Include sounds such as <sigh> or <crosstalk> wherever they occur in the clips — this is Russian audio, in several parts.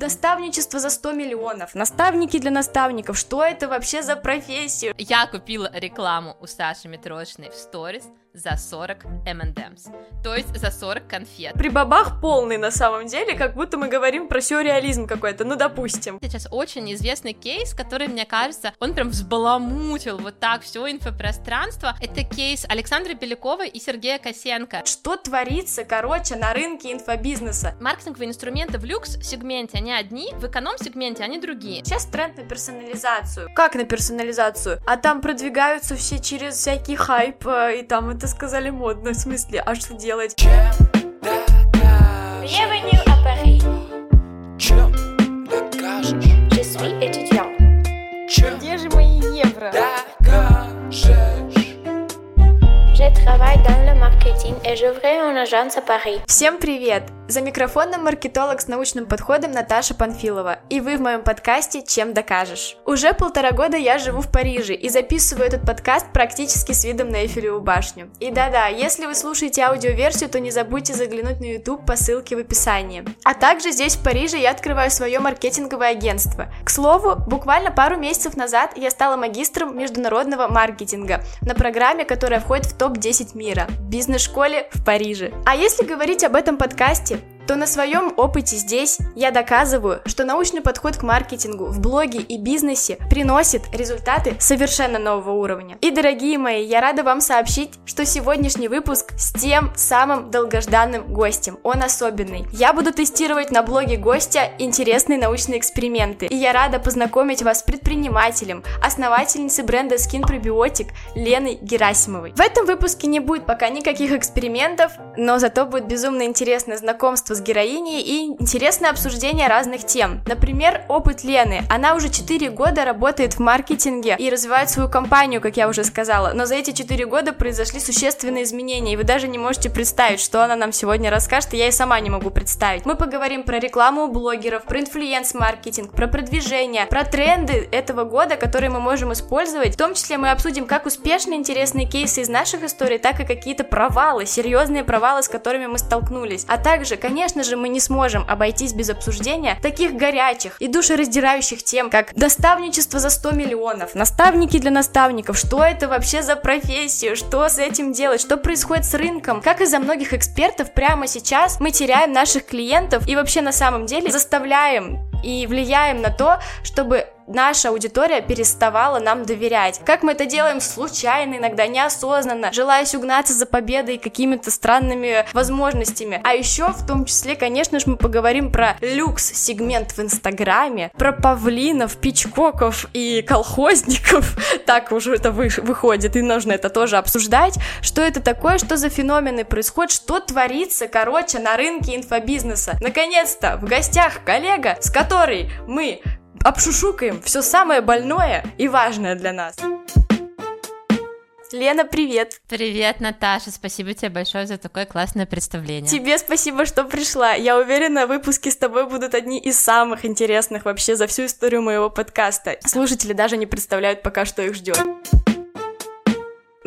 Наставничество за 100 миллионов, наставники для наставников, что это вообще за профессия? Я купила рекламу у Саши Митрошиной в сторис за 40 M&M's, то есть за 40 конфет. При бабах полный на самом деле, как будто мы говорим про сюрреализм какой-то, ну допустим. Сейчас очень известный кейс, который, мне кажется, он прям взбаламутил вот так все инфопространство. Это кейс Александры Беляковой и Сергея Косенко. Что творится, короче, на рынке инфобизнеса? Маркетинговые инструменты в люкс-сегменте, они одни, в эконом-сегменте они другие. Сейчас тренд на персонализацию. Как на персонализацию? А там продвигаются все через всякий хайп, э, и там это сказали модно, в смысле, а что делать? Bienvenue à Paris. Чем докажешь? Je suis étudiant. Чем Где же мои евро? докажешь? Je travaille dans le marketing et j'ouvrais une agence à Paris. Всем привет! За микрофоном маркетолог с научным подходом Наташа Панфилова, и вы в моем подкасте «Чем докажешь?». Уже полтора года я живу в Париже и записываю этот подкаст практически с видом на Эйфелеву башню. И да-да, если вы слушаете аудиоверсию, то не забудьте заглянуть на YouTube по ссылке в описании. А также здесь, в Париже, я открываю свое маркетинговое агентство. К слову, буквально пару месяцев назад я стала магистром международного маркетинга на программе, которая входит в топ-10 мира – бизнес-школе в Париже. А если говорить об этом подкасте, то на своем опыте здесь я доказываю, что научный подход к маркетингу в блоге и бизнесе приносит результаты совершенно нового уровня. И, дорогие мои, я рада вам сообщить, что сегодняшний выпуск с тем самым долгожданным гостем. Он особенный. Я буду тестировать на блоге гостя интересные научные эксперименты. И я рада познакомить вас с предпринимателем, основательницей бренда Skin Probiotic Леной Герасимовой. В этом выпуске не будет пока никаких экспериментов, но зато будет безумно интересное знакомство с героиней и интересное обсуждение разных тем. Например, опыт Лены. Она уже 4 года работает в маркетинге и развивает свою компанию, как я уже сказала. Но за эти 4 года произошли существенные изменения, и вы даже не можете представить, что она нам сегодня расскажет, и я и сама не могу представить. Мы поговорим про рекламу у блогеров, про инфлюенс-маркетинг, про продвижение, про тренды этого года, которые мы можем использовать. В том числе мы обсудим как успешные интересные кейсы из наших историй, так и какие-то провалы, серьезные провалы, с которыми мы столкнулись. А также, конечно же, мы не сможем обойтись без обсуждения таких горячих и душераздирающих тем, как наставничество за 100 миллионов, наставники для наставников, что это вообще за профессию, что с этим делать, что происходит с рынком. Как из-за многих экспертов прямо сейчас мы теряем наших клиентов и вообще на самом деле заставляем и влияем на то, чтобы наша аудитория переставала нам доверять. Как мы это делаем случайно, иногда неосознанно, желаясь угнаться за победой и какими-то странными возможностями. А еще в том числе, конечно же, мы поговорим про люкс-сегмент в Инстаграме, про павлинов, пичкоков и колхозников. <laughs> Так уже это вы- выходит, и нужно это тоже обсуждать. Что это такое, что за феномены происходят, что творится, короче, на рынке инфобизнеса. Наконец-то в гостях коллега, с которой мы обшушукаем все самое больное и важное для нас. Лена, привет! Привет, Наташа, спасибо тебе большое за такое классное представление. Тебе спасибо, что пришла. Я уверена, выпуски с тобой будут одни из самых интересных вообще за всю историю моего подкаста. Слушатели даже не представляют пока, что их ждет.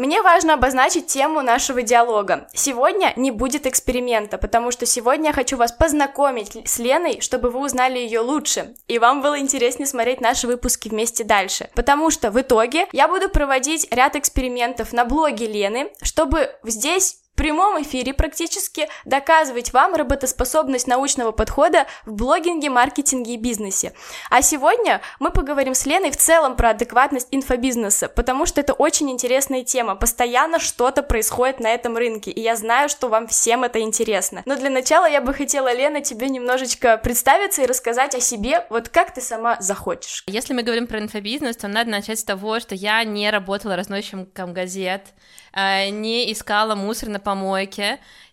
Мне важно обозначить тему нашего диалога. Сегодня не будет эксперимента, потому что сегодня я хочу вас познакомить с Леной, чтобы вы узнали ее лучше, и вам было интереснее смотреть наши выпуски вместе дальше. Потому что в итоге я буду проводить ряд экспериментов на блоге Лены, чтобы здесь в прямом эфире практически доказывать вам работоспособность научного подхода в блогинге, маркетинге и бизнесе. А сегодня мы поговорим с Леной в целом про адекватность инфобизнеса, потому что это очень интересная тема. Постоянно что-то происходит на этом рынке, и я знаю, что вам всем это интересно. Но для начала я бы хотела, Лена, тебе немножечко представиться и рассказать о себе, вот как ты сама захочешь. Если мы говорим про инфобизнес, то надо начать с того, что я не работала разносчиком газет, э, не искала мусор на hep ama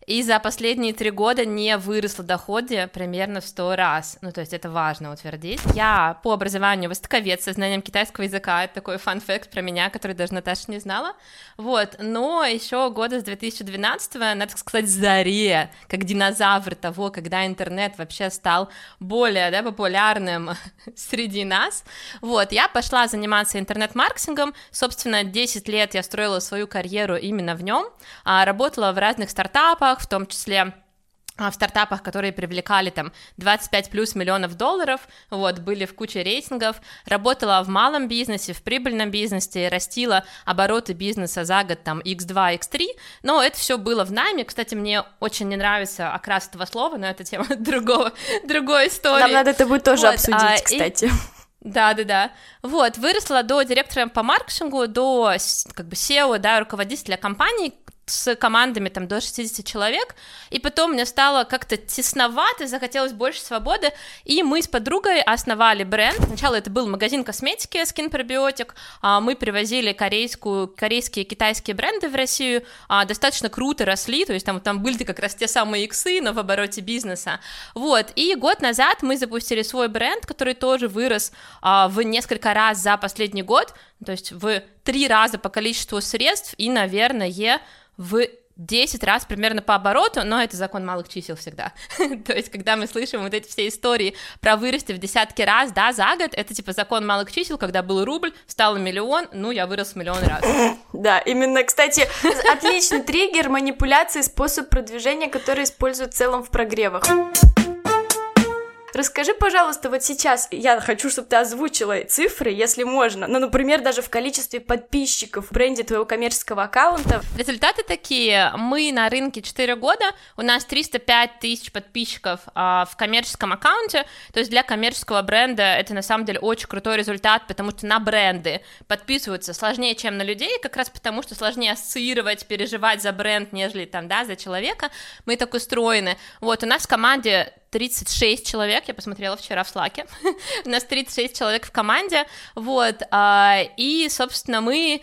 и за последние три года не выросла в доходе примерно в 100 раз. Ну, то есть это важно утвердить. Я по образованию востоковед со знанием китайского языка, это такой фан-факт про меня, который даже Наташа не знала. Вот, но еще года с 2012, надо сказать, заре, как динозавр того, когда интернет вообще стал более да, популярным <laughs> среди нас. Вот, я пошла заниматься интернет-маркетингом, собственно, 10 лет я строила свою карьеру именно в нем, работала в разных стартапах, в том числе а, в стартапах, которые привлекали там 25 плюс миллионов долларов, вот, были в куче рейтингов, работала в малом бизнесе, в прибыльном бизнесе, растила обороты бизнеса за год там x2, x3, но это все было в найме, кстати, мне очень не нравится окрас этого слова, но это тема <laughs> другого, другой истории. Нам надо это будет тоже Вот, обсудить, а, и- кстати. Да, да, да. Вот, выросла до директора по маркетингу, до как бы SEO, да, руководителя компании с командами там до 60 человек, и потом мне стало как-то тесновато, захотелось больше свободы, и мы с подругой основали бренд. Сначала это был магазин косметики Skin Probiotic, а, мы привозили корейскую, корейские китайские бренды в Россию, а, достаточно круто росли, то есть там, там были как раз те самые иксы, но в обороте бизнеса, вот, и год назад мы запустили свой бренд, который тоже вырос а, в несколько раз за последний год, то есть в три раза по количеству средств и, наверное, в 10 раз примерно по обороту, но это закон малых чисел всегда. <laughs> То есть, когда мы слышим вот эти все истории про вырасти в десятки раз, да, за год, это типа закон малых чисел, когда был рубль, стало миллион, ну, я вырос миллион раз. <laughs> Да, именно, кстати, <laughs> отличный триггер, манипуляции, способ продвижения, который используют в целом в прогревах. Расскажи, пожалуйста, вот сейчас я хочу, чтобы ты озвучила цифры, если можно. Ну, например, даже в количестве подписчиков в бренде твоего коммерческого аккаунта. Результаты такие. Мы на рынке 4 года, у нас 305 тысяч подписчиков а, в коммерческом аккаунте, то есть для коммерческого бренда это на самом деле очень крутой результат, потому что на бренды подписываются сложнее, чем на людей, как раз потому что сложнее ассоциировать, переживать за бренд, нежели там, да, за человека. Мы так устроены. Вот, у нас в команде 36 человек, я посмотрела вчера в Слаке, <laughs> у нас 36 человек в команде, вот, а, и, собственно, мы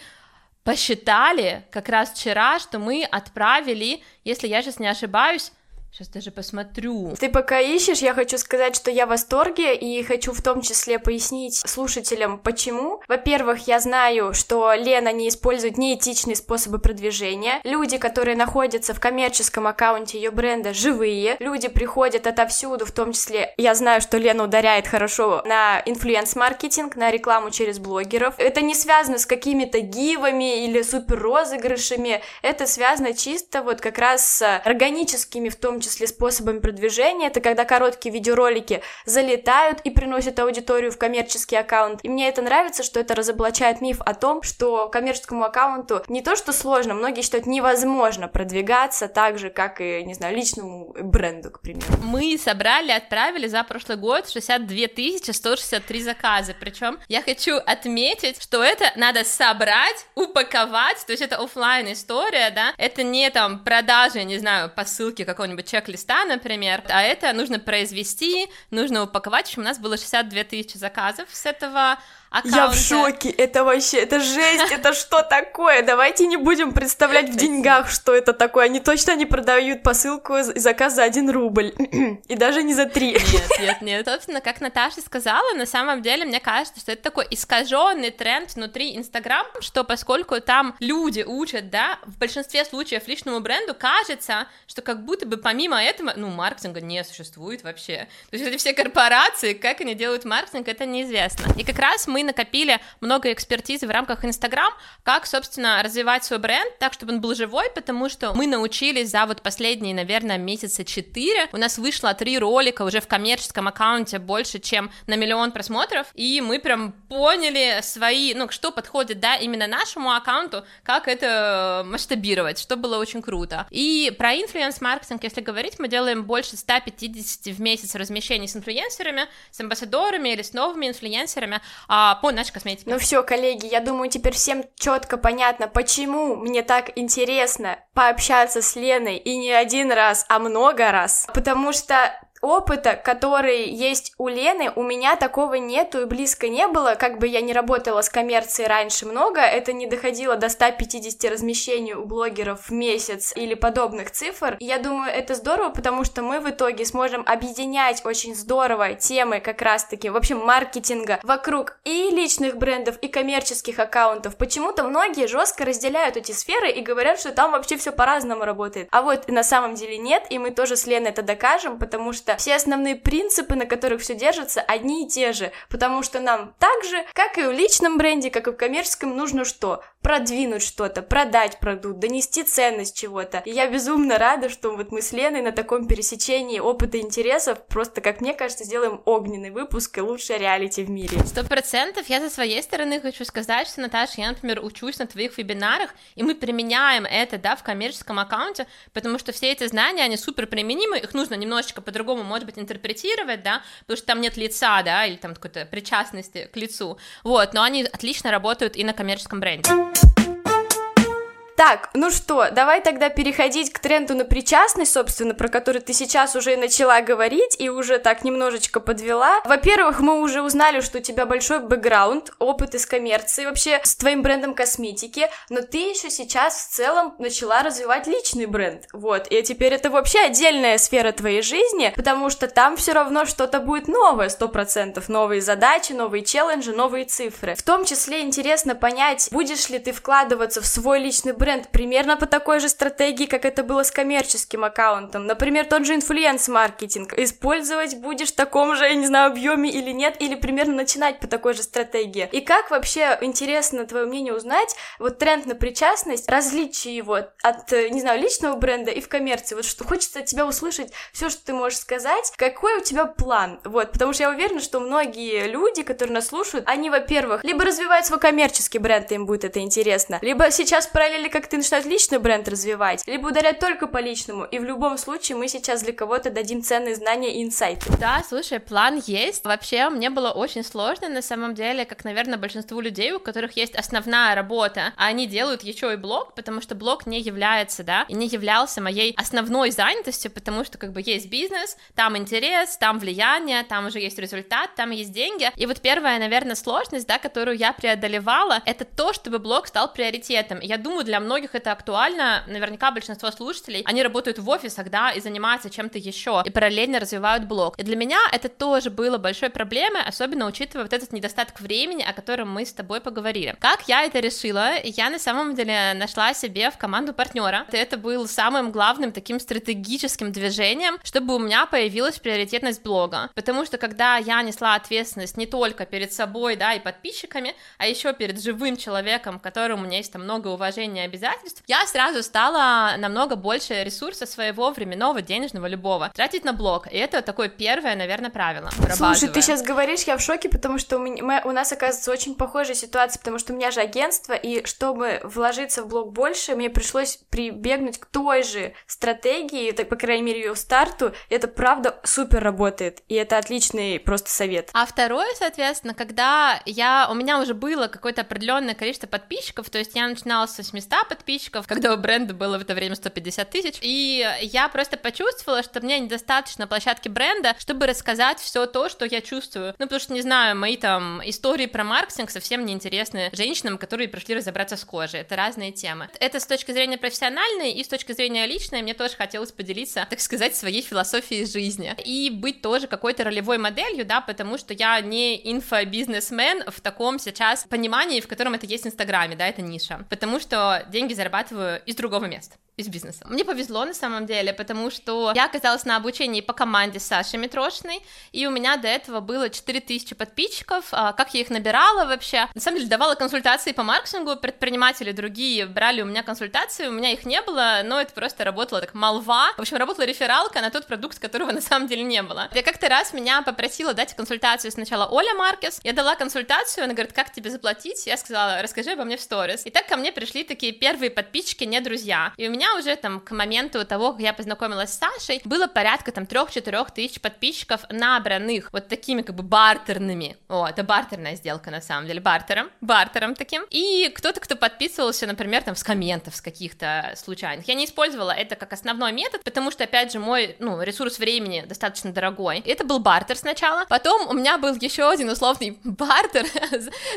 посчитали как раз вчера, что мы отправили, если я сейчас не ошибаюсь, сейчас даже посмотрю, Ты пока ищешь, я хочу сказать, что я в восторге и хочу в том числе пояснить слушателям, почему. Во-первых, я знаю, что Лена не использует неэтичные способы продвижения. Люди, которые находятся в коммерческом аккаунте ее бренда, живые. Люди приходят отовсюду, в том числе я знаю, что Лена ударяет хорошо на инфлюенс-маркетинг, на рекламу через блогеров. Это не связано с какими-то гивами или супер розыгрышами. Это связано чисто вот как раз с органическими, в том числе способами продвижения, это когда короткие видеоролики залетают и приносят аудиторию в коммерческий аккаунт. И мне это нравится, что это разоблачает миф о том, что коммерческому аккаунту не то что сложно, многие считают невозможно продвигаться так же, как и, не знаю, личному бренду, к примеру. мы собрали, отправили за прошлый год 62 163 заказа, причем я хочу отметить, что это надо собрать, упаковать, то есть это оффлайн история, да, это не там продажи, не знаю, по ссылке какого-нибудь чек-листа, например, а это нужно произвести, нужно упаковать, в общем, у нас было 62 тысячи заказов с этого аккаунта. Я в шоке, это вообще, это жесть, это <laughs> что такое? Давайте не будем представлять в деньгах, что это такое. Они точно не продают посылку и заказ за 1 рубль, <clears throat> и даже не за 3. Нет, <laughs> нет, нет. Собственно, как Наташа сказала, на самом деле, мне кажется, что это такой искаженный тренд внутри Инстаграм, что поскольку там люди учат, да, в большинстве случаев личному бренду кажется, что как будто бы помимо этого, ну, маркетинга не существует вообще. То есть эти все корпорации, как они делают маркетинг, это неизвестно. И как раз мы накопили много экспертизы в рамках Инстаграм, как, собственно, развивать свой бренд так, чтобы он был живой, потому что мы научились за вот последние, наверное, месяца четыре. У нас вышло три ролика уже в коммерческом аккаунте больше, чем на миллион просмотров, и мы прям поняли свои, ну, что подходит, да, именно нашему аккаунту, как это масштабировать, что было очень круто. И про influence-маркетинг, если говорить, мы делаем больше 150 в месяц размещений с инфлюенсерами, с амбассадорами или с новыми инфлюенсерами а, по нашей косметике. Ну все, коллеги, я думаю, теперь всем четко понятно, почему мне так интересно пообщаться с Леной и не один раз, а много раз. Потому что опыта, который есть у Лены, у меня такого нету и близко не было, как бы я не работала с коммерцией раньше много, это не доходило до 150 размещений у блогеров в месяц или подобных цифр. И я думаю, это здорово, потому что мы в итоге сможем объединять очень здорово темы как раз-таки, в общем, маркетинга вокруг и личных брендов, и коммерческих аккаунтов. Почему-то многие жестко разделяют эти сферы и говорят, что там вообще все по-разному работает. А вот на самом деле нет, и мы тоже с Леной это докажем, потому что все основные принципы, на которых все держится, одни и те же, потому что нам так же, как и в личном бренде, как и в коммерческом, нужно что? Продвинуть что-то, продать продукт, донести ценность чего-то. И я безумно рада, что вот мы с Леной на таком пересечении опыта и интересов просто, как мне кажется, сделаем огненный выпуск и лучшее реалити в мире. Сто процентов. Я со своей стороны хочу сказать, что, Наташа, я, например, учусь на твоих вебинарах, и мы применяем это, да, в коммерческом аккаунте, потому что все эти знания, они супер применимы, их нужно немножечко по-другому, может быть, интерпретировать, да, потому что там нет лица, да, или там какой-то причастности к лицу, вот, но они отлично работают и на коммерческом бренде. Так, ну что, давай тогда переходить к тренду на причастность, собственно, про который ты сейчас уже начала говорить и уже так немножечко подвела. Во-первых, мы уже узнали, что у тебя большой бэкграунд, опыт из коммерции, вообще с твоим брендом косметики, но ты еще сейчас в целом начала развивать личный бренд, вот, и теперь это вообще отдельная сфера твоей жизни, потому что там все равно что-то будет новое, сто процентов, новые задачи, новые челленджи, новые цифры. В том числе интересно понять, будешь ли ты вкладываться в свой личный бренд бренд примерно по такой же стратегии, как это было с коммерческим аккаунтом. Например, тот же инфлюенс-маркетинг. Использовать будешь в таком же, я не знаю, объеме или нет, или примерно начинать по такой же стратегии. И как вообще, интересно твое мнение узнать, вот тренд на причастность, различие его от, не знаю, личного бренда и в коммерции. Вот что хочется от тебя услышать все, что ты можешь сказать. Какой у тебя план? Вот, потому что я уверена, что многие люди, которые нас слушают, они, во-первых, либо развивают свой коммерческий бренд, им будет это интересно, либо сейчас параллельно как ты начинаешь личный бренд развивать, либо ударять только по личному. И в любом случае мы сейчас для кого-то дадим ценные знания и инсайты. Да, слушай, план есть. Вообще, мне было очень сложно, на самом деле, как, наверное, большинству людей, у которых есть основная работа, а они делают еще и блог, потому что блог не является, да, и не являлся моей основной занятостью, потому что, как бы, есть бизнес, там интерес, там влияние, там уже есть результат, там есть деньги. И вот первая, наверное, сложность, да, которую я преодолевала, это то, чтобы блог стал приоритетом. Я думаю, для многих это актуально, наверняка большинство слушателей, они работают в офисах, да, и занимаются чем-то еще, и параллельно развивают блог. И для меня это тоже было большой проблемой, особенно учитывая вот этот недостаток времени, о котором мы с тобой поговорили. Как я это решила? Я на самом деле нашла себе в команду партнера. Это был самым главным таким стратегическим движением, чтобы у меня появилась приоритетность блога. Потому что когда я несла ответственность не только перед собой, да, и подписчиками, а еще перед живым человеком, которому у меня есть там много уважения обязательств, я сразу стала намного больше ресурса своего временного, денежного, любого тратить на блог. И это такое первое, наверное, правило. Слушай, ты сейчас говоришь, я в шоке, потому что у, меня, мы, у нас оказывается очень похожая ситуация, потому что у меня же агентство, и чтобы вложиться в блог больше, мне пришлось прибегнуть к той же стратегии, так, по крайней мере, ее старту. Это правда супер работает, и это отличный просто совет. А второе, соответственно, когда я, у меня уже было какое-то определенное количество подписчиков, то есть я начинала с 800 подписчиков, когда у бренда было в это время 150 тысяч, и я просто почувствовала, что мне недостаточно площадки бренда, чтобы рассказать все то, что я чувствую. Ну, потому что, не знаю, мои там истории про маркетинг совсем не интересны женщинам, которые пришли разобраться с кожей. Это разные темы. Это с точки зрения профессиональной и с точки зрения личной мне тоже хотелось поделиться, так сказать, своей философией жизни. И быть тоже какой-то ролевой моделью, да, потому что я не инфобизнесмен в таком сейчас понимании, в котором это есть в Инстаграме, да, это ниша. Потому что деньги зарабатываю из другого места из бизнеса. Мне повезло на самом деле, потому что я оказалась на обучении по команде Саши Митрошиной, и у меня до этого было 4000 подписчиков. А как я их набирала вообще? На самом деле давала консультации по маркетингу, предприниматели другие брали у меня консультации, у меня их не было, но это просто работало так молва. В общем, работала рефералка на тот продукт, которого на самом деле не было. Я как-то раз меня попросила дать консультацию сначала Оля Маркес, я дала консультацию, она говорит, как тебе заплатить? Я сказала, расскажи обо мне в сторис. И так ко мне пришли такие первые подписчики, не друзья. И у меня меня уже там к моменту того, как я познакомилась с Сашей, было порядка там 3-4 тысяч подписчиков набранных вот такими как бы бартерными. О, это бартерная сделка на самом деле, бартером, бартером таким. И кто-то, кто подписывался, например, там с комментов, с каких-то случайных. Я не использовала это как основной метод, потому что, опять же, мой, ну, ресурс времени достаточно дорогой. Это был бартер сначала. Потом у меня был еще один условный <laughs> бартер.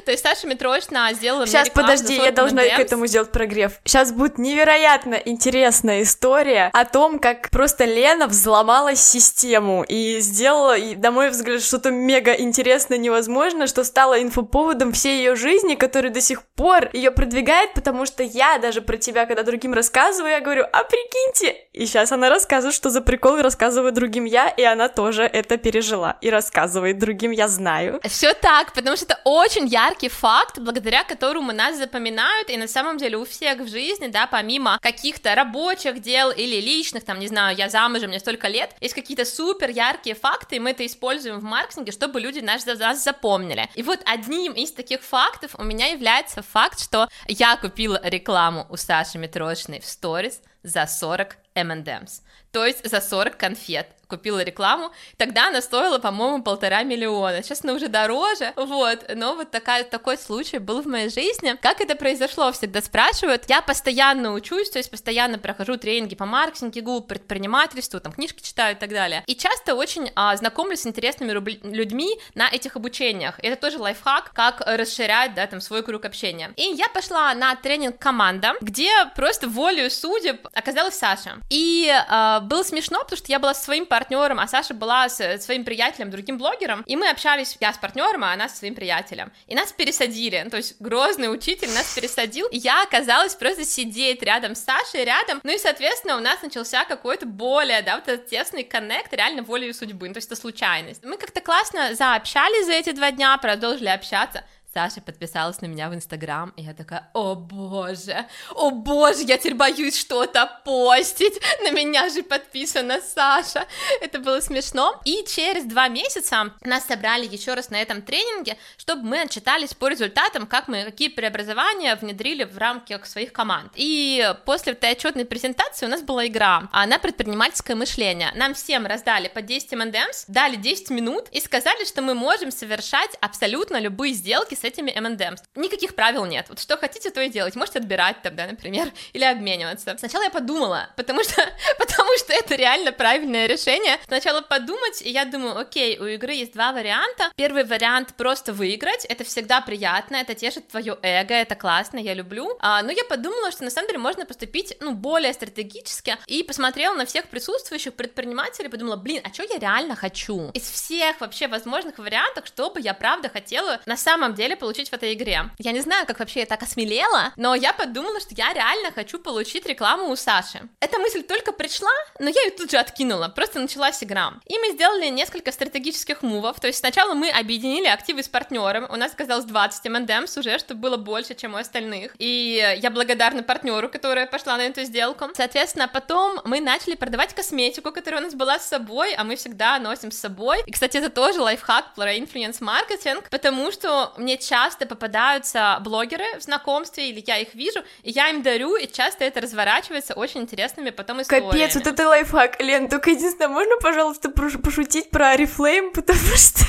То есть Саша Митрошина сделала Сейчас, подожди, я должна к этому сделать прогрев. Сейчас будет невероятно интересно интересная история о том, как просто Лена взломала систему и сделала, и, на мой взгляд, что-то мега интересное, невозможно, что стало инфоповодом всей ее жизни, который до сих пор ее продвигает, потому что я даже про тебя, когда другим рассказываю, я говорю, а прикиньте, и сейчас она рассказывает, что за прикол рассказываю другим я, и она тоже это пережила и рассказывает другим, я знаю. Все так, потому что это очень яркий факт, благодаря которому нас запоминают, и на самом деле у всех в жизни, да, помимо каких-то рабочих дел или личных, там, не знаю, я замужем, мне столько лет, есть какие-то супер яркие факты, и мы это используем в маркетинге, чтобы люди нас, нас запомнили. И вот одним из таких фактов у меня является факт, что я купила рекламу у Саши Митрошиной в сторис за 40 M&M's, то есть за 40 конфет купила рекламу, тогда она стоила, по-моему, полтора миллиона, сейчас она уже дороже, вот, но вот такая, такой случай был в моей жизни. Как это произошло, всегда спрашивают, я постоянно учусь, то есть постоянно прохожу тренинги по маркетингу, предпринимательству, там, книжки читаю и так далее, и часто очень а, знакомлюсь с интересными людьми на этих обучениях, это тоже лайфхак, как расширять, да, там, свой круг общения. И я пошла на тренинг команда, где просто волею судеб оказалась Саша, и а, было смешно, потому что я была со своим партнером, а Саша была с своим приятелем, другим блогером, и мы общались, я с партнером, а она со своим приятелем. И нас пересадили, то есть грозный учитель нас пересадил, и я оказалась просто сидеть рядом с Сашей, рядом, ну и, соответственно, у нас начался какой-то более, да, вот этот тесный коннект реально волею судьбы, ну, то есть это случайность. Мы как-то классно заобщались за эти два дня, продолжили общаться, Саша подписалась на меня в Инстаграм, и я такая, о боже, о боже, я теперь боюсь что-то постить, на меня же подписана Саша, это было смешно, и через два месяца нас собрали еще раз на этом тренинге, чтобы мы отчитались по результатам, как мы, какие преобразования внедрили в рамках своих команд, и после этой отчетной презентации у нас была игра, она предпринимательское мышление, нам всем раздали по 10 M&M's, дали 10 минут и сказали, что мы можем совершать абсолютно любые сделки с этими M&M's. Никаких правил нет. Вот что хотите, то и делать. Можете отбирать тогда, например, <laughs> или обмениваться. Сначала я подумала, потому что, <laughs> потому что это реально правильное решение. Сначала подумать, и я думаю, окей, у игры есть два варианта. Первый вариант просто выиграть, это всегда приятно, это тешит твое эго, это классно, я люблю. А, но я подумала, что на самом деле можно поступить, ну, более стратегически, и посмотрела на всех присутствующих предпринимателей, подумала, блин, а что я реально хочу? Из всех вообще возможных вариантов, что бы я правда хотела на самом деле получить в этой игре. Я не знаю, как вообще я так осмелела, но я подумала, что я реально хочу получить рекламу у Саши. Эта мысль только пришла, но я ее тут же откинула, просто началась игра. И мы сделали несколько стратегических мувов, то есть сначала мы объединили активы с партнером, у нас оказалось 20 M&M's уже, что было больше, чем у остальных, и я благодарна партнеру, которая пошла на эту сделку. Соответственно, потом мы начали продавать косметику, которая у нас была с собой, а мы всегда носим с собой. И, кстати, это тоже лайфхак про инфлюенс-маркетинг, потому что мне часто попадаются блогеры в знакомстве, или я их вижу, и я им дарю, и часто это разворачивается очень интересными потом историями. Капец, вот это лайфхак, Лен, только единственное, можно, пожалуйста, пошутить про Арифлейм, потому <laughs> что...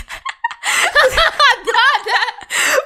<laughs> Да, да.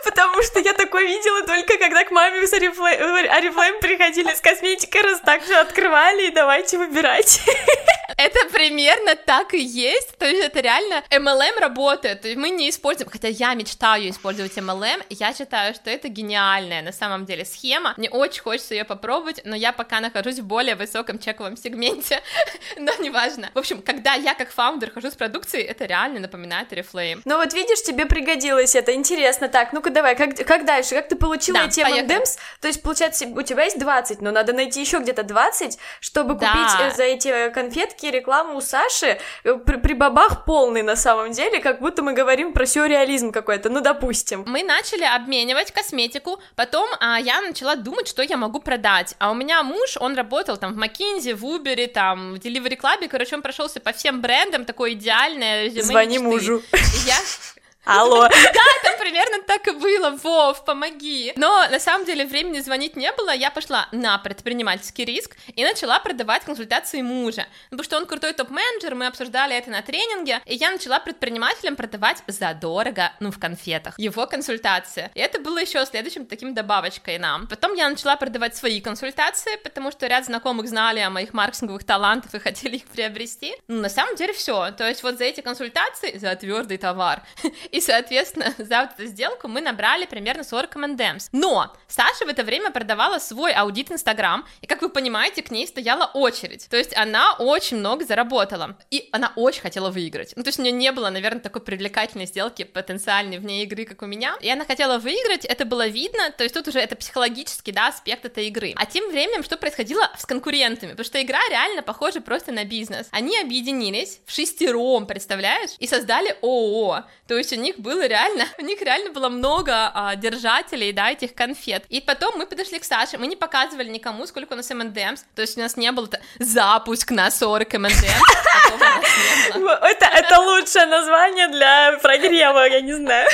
Потому что я такое видела только когда к маме с Арифлейм приходили с косметикой, раз так же открывали, и давайте выбирать. <laughs> Это примерно так и есть, то есть это реально MLM работает, то есть мы не используем, хотя я мечтаю использовать MLM, я считаю, что это гениальная на самом деле схема, мне очень хочется ее попробовать, но я пока нахожусь в более высоком чековом сегменте, <laughs> но неважно. В общем, когда я как фаундер хожу с продукцией, это реально напоминает Oriflame. Ну вот видишь, тебе пригодилось это, интересно. Так, ну-ка давай, как, как дальше? Как ты получила да, эти M&M's? То есть, получается, у тебя есть 20, но надо найти еще где-то 20, чтобы да. купить э, за эти конфетки рекламу у Саши. Э, при, при бабах полный на самом деле, как будто мы говорим про сюрреализм какой-то, ну допустим. Мы начали обменивать косметику, потом а, я начала думать, что я могу продать. А у меня муж, он работал там в Макинзе, в Убере, там, в Delivery Club, короче, он прошелся по всем брендам, такой идеальное Звони мечты. мужу. И я... Алло. <laughs> Да, там примерно так и было. Вов, помоги. Но на самом деле времени звонить не было. Я пошла на предпринимательский риск и начала продавать консультации мужа. Потому что он крутой топ-менеджер, мы обсуждали это на тренинге, и я начала предпринимателям продавать задорого, ну, в конфетах, его консультации. И это было еще следующим таким добавочкой нам. Потом я начала продавать свои консультации, потому что ряд знакомых знали о моих маркетинговых талантах и хотели их приобрести. Ну, на самом деле все. То есть вот за эти консультации, за твердый товар, <laughs> и, соответственно, <laughs> за эту сделку, мы набрали примерно 40 МНДМС. Но Саша в это время продавала свой аудит Инстаграм, и, как вы понимаете, к ней стояла очередь. То есть она очень много заработала, и она очень хотела выиграть. Ну, то есть у нее не было, наверное, такой привлекательной сделки потенциальной вне игры, как у меня, и она хотела выиграть, это было видно, то есть тут уже это психологический, да, аспект этой игры. А тем временем, что происходило с конкурентами? Потому что игра реально похожа просто на бизнес. Они объединились в шестером, представляешь, и создали ООО. То есть у них было реально, у них реально было много а, держателей, да, этих конфет. И потом мы подошли к Саше, мы не показывали никому, сколько у нас МНДМС, то есть у нас не было запуск на 40 МНДМС, Это, это лучшее название для прогрева, я не знаю.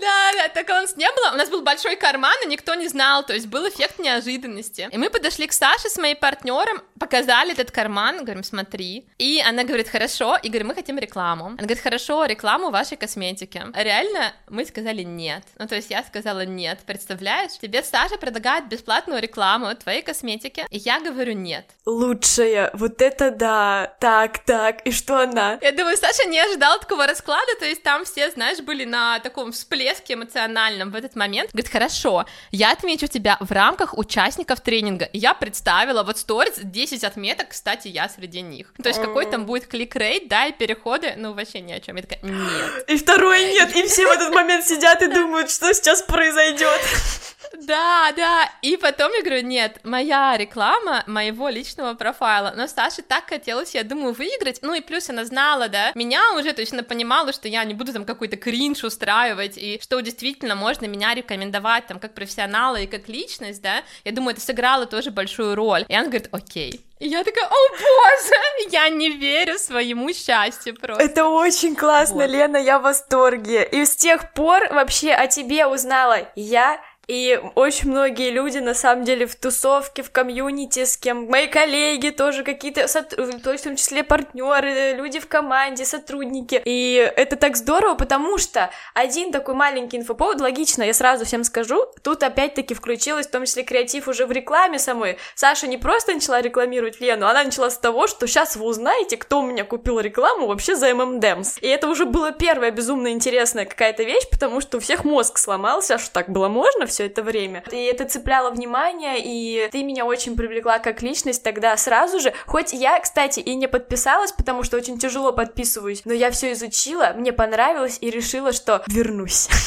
Да, да, такого у нас не было. У нас был большой карман, и никто не знал, то есть был эффект неожиданности. И мы подошли к Саше с моим партнером, показали этот карман, говорим, смотри. И она говорит, хорошо, и говорим, мы хотим рекламу. Она говорит, хорошо, рекламу вашей косметики. Реально, мы сказали нет. Ну, то есть я сказала нет. Представляешь, тебе Саша предлагает бесплатную рекламу твоей косметики, и я говорю нет. Лучшая, вот это да, так, так, и что она? Я думаю, Саша не ожидал такого расклада, то есть там все, знаешь, были на таком всплеске эмоциональном в этот момент. Говорит, хорошо, я отмечу тебя в рамках участников тренинга. И я представила, вот сторис, 10 отметок, кстати, я среди них. То есть какой там будет клик-рейт, да, и переходы, ну вообще ни о чем. Я такая, нет. И второй нет, и все в этот момент сидят и думают, что сейчас произойдет. <laughs> Да, да, и потом я говорю, нет, моя реклама моего личного профайла, но Саше так хотелось, я думаю, выиграть, ну и плюс она знала, да, меня уже точно понимала, что я не буду там какой-то кринж устраивать, и что действительно можно меня рекомендовать там как профессионала и как личность, да, я думаю, это сыграло тоже большую роль, и она говорит, окей, и я такая, о боже, <laughs> я не верю своему счастью просто. Это очень классно, вот. Лена, я в восторге. И с тех пор вообще о тебе узнала я, и очень многие люди, на самом деле, в тусовке, в комьюнити, с кем мои коллеги тоже какие-то, то есть в том числе партнеры, люди в команде, сотрудники. И это так здорово, потому что один такой маленький инфоповод, логично, я сразу всем скажу, тут опять-таки включилась в том числе креатив уже в рекламе самой. Саша не просто начала рекламировать Лену, она начала с того, что сейчас вы узнаете, кто у меня купил рекламу вообще за ММДМС. И это уже была первая безумно интересная какая-то вещь, потому что у всех мозг сломался, а что так было можно все все это время. И это цепляло внимание, и ты меня очень привлекла как личность тогда сразу же. Хоть я, кстати, и не подписалась, потому что очень тяжело подписываюсь, но я все изучила, мне понравилось и решила, что вернусь. <laughs>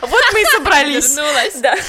Вот мы и собрались. Вернулась. Да. <laughs>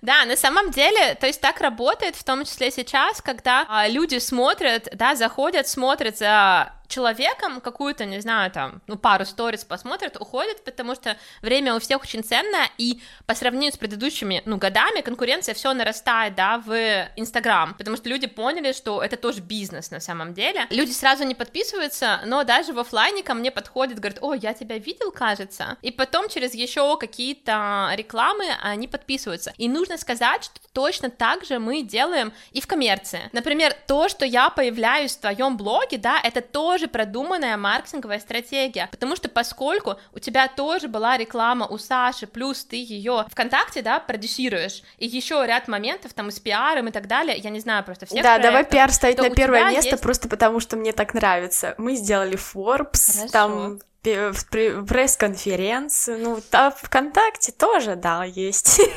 Да, на самом деле, то есть так работает, в том числе сейчас, когда а, люди смотрят, да, заходят, смотрят за человеком какую-то, не знаю, там, ну, пару сториз посмотрят, уходят, потому что время у всех очень ценное, и по сравнению с предыдущими, ну, годами конкуренция все нарастает, да, в Инстаграм, потому что люди поняли, что это тоже бизнес на самом деле. Люди сразу не подписываются, но даже в офлайне ко мне подходят, говорят, о, я тебя видел, кажется, и потом через еще какие-то рекламы они подписываются. И нужно сказать, что точно так же мы делаем и в коммерции. Например, то, что я появляюсь в твоем блоге, да, это тоже тоже продуманная маркетинговая стратегия, потому что поскольку у тебя тоже была реклама у Саши, плюс ты ее ВКонтакте, да, продюсируешь, и еще ряд моментов там с пиаром и так далее, я не знаю просто всех Да, проектов, давай пиар ставить на первое место, есть... просто потому что мне так нравится. Мы сделали Forbes, Хорошо. там пресс-конференцию, ну, а ВКонтакте тоже, да, есть. <laughs>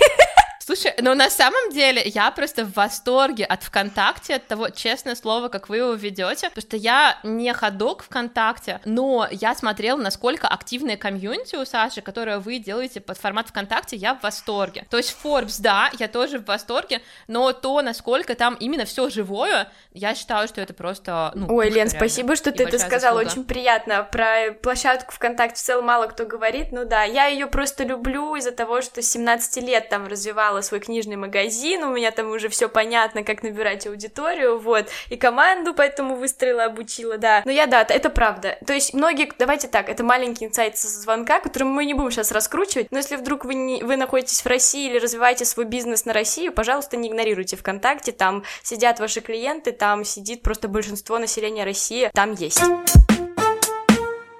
Слушай, ну на самом деле я просто в восторге от ВКонтакте, от того, честное слово, как вы его ведете, потому что я не ходок ВКонтакте, но я смотрела, насколько активная комьюнити у Саши, которую вы делаете под формат ВКонтакте, я в восторге. То есть Forbes, да, я тоже в восторге, но то, насколько там именно все живое, я считаю, что это просто, ну, Ой, Лен, спасибо, что ты это сказала, очень приятно. Про площадку ВКонтакте в целом мало кто говорит, ну да, я ее просто люблю из-за того, что 17 лет там развивала открывала свой книжный магазин, у меня там уже все понятно, как набирать аудиторию, вот, и команду поэтому выстроила, обучила, да. Но я, да, это правда. То есть многие, давайте так, это маленький инсайт со звонка, который мы не будем сейчас раскручивать, но если вдруг вы, не, вы находитесь в России или развиваете свой бизнес на Россию, пожалуйста, не игнорируйте ВКонтакте, там сидят ваши клиенты, там сидит просто большинство населения России, там есть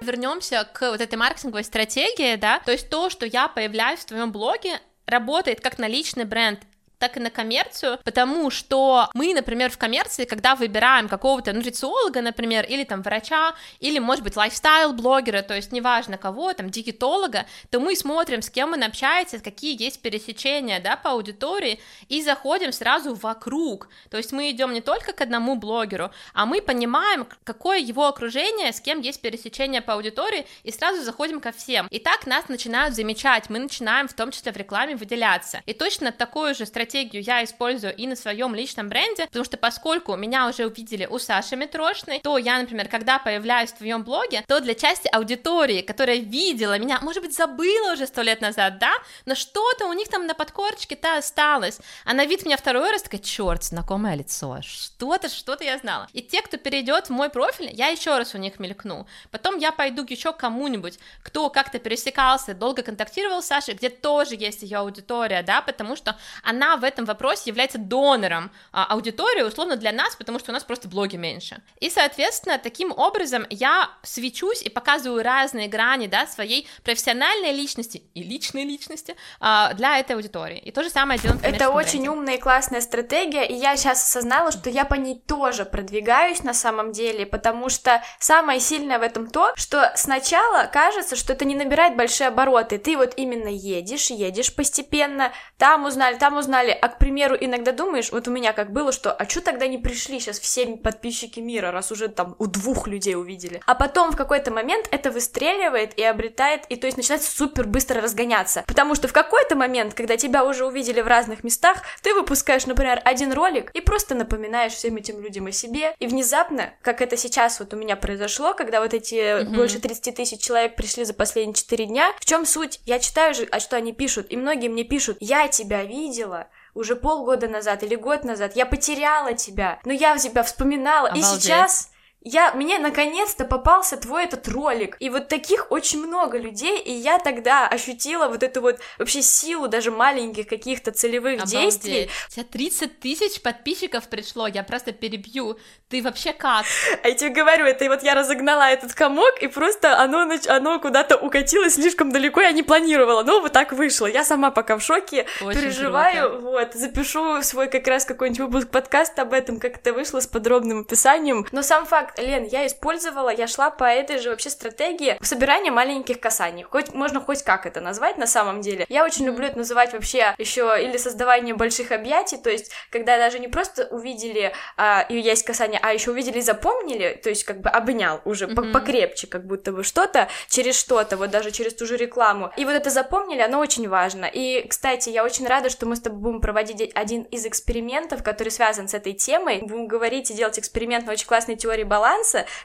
вернемся к вот этой маркетинговой стратегии, да, то есть то, что я появляюсь в твоем блоге, работает как на личный бренд так и на коммерцию, потому что мы, например, в коммерции, когда выбираем какого-то нутрициолога, например, или там врача, или, может быть, лайфстайл-блогера, то есть неважно кого, там, диетолога, то мы смотрим, с кем он общается, какие есть пересечения, да, по аудитории, и заходим сразу вокруг, то есть мы идем не только к одному блогеру, а мы понимаем, какое его окружение, с кем есть пересечение по аудитории, и сразу заходим ко всем. И так нас начинают замечать, мы начинаем в том числе в рекламе выделяться. И точно такую же стратегию я использую и на своем личном бренде, потому что поскольку меня уже увидели у Саши Митрошной, то я, например, когда появляюсь в твоем блоге, то для части аудитории, которая видела меня, может быть, забыла уже сто лет назад, да, но что-то у них там на подкорочке-то осталось. Она видит меня второй раз, такая, черт, знакомое лицо, что-то, что-то я знала. И те, кто перейдет в мой профиль, я еще раз у них мелькну. Потом я пойду к еще кому-нибудь, кто как-то пересекался, долго контактировал с Сашей, где тоже есть ее аудитория, да, потому что она в этом вопросе является донором а, аудитории, условно, для нас, потому что у нас просто блоги меньше. И, соответственно, таким образом я свечусь и показываю разные грани, да, своей профессиональной личности и личной личности а, для этой аудитории. И то же самое делаем в Это очень бренде. умная и классная стратегия, и я сейчас осознала, что я по ней тоже продвигаюсь на самом деле, потому что самое сильное в этом то, что сначала кажется, что это не набирает большие обороты, ты вот именно едешь, едешь постепенно, там узнали, там узнали, а, к примеру, иногда думаешь, вот у меня как было, что, а что тогда не пришли сейчас все подписчики мира, раз уже там у двух людей увидели, а потом в какой-то момент это выстреливает и обретает, и то есть начинает супер быстро разгоняться, потому что в какой-то момент, когда тебя уже увидели в разных местах, ты выпускаешь, например, один ролик и просто напоминаешь всем этим людям о себе, и внезапно, как это сейчас вот у меня произошло, когда вот эти mm-hmm. больше 30 тысяч человек пришли за последние 4 дня, в чем суть? Я читаю же, а что они пишут, и многие мне пишут, я тебя видела, уже полгода назад или год назад, я потеряла тебя, но я тебя вспоминала, Обалдеть. и сейчас я, мне наконец-то попался твой этот ролик. И вот таких очень много людей, и я тогда ощутила вот эту вот вообще силу даже маленьких каких-то целевых Обалдеть. действий. У тебя 30 тысяч подписчиков пришло, я просто перебью. Ты вообще как? А <laughs> я тебе говорю, это вот я разогнала этот комок, и просто оно, оно куда-то укатилось слишком далеко, я не планировала, но вот так вышло. Я сама пока в шоке, Очень переживаю, круто. вот, запишу свой как раз какой-нибудь выпуск подкаста об этом, как это вышло с подробным описанием. Но сам факт, Лен, я использовала, я шла по этой же вообще стратегии собирания маленьких касаний. Хоть можно хоть как это назвать на самом деле. Я очень люблю это называть вообще еще или создавание больших объятий, то есть когда даже не просто увидели а, и есть касание, а еще увидели и запомнили, то есть как бы обнял уже Мгм. покрепче, как будто бы что-то через что-то, вот даже через ту же рекламу. И вот это запомнили, оно очень важно. И, кстати, я очень рада, что мы с тобой будем проводить один из экспериментов, который связан с этой темой. Будем говорить и делать эксперимент на очень классной теории баланса,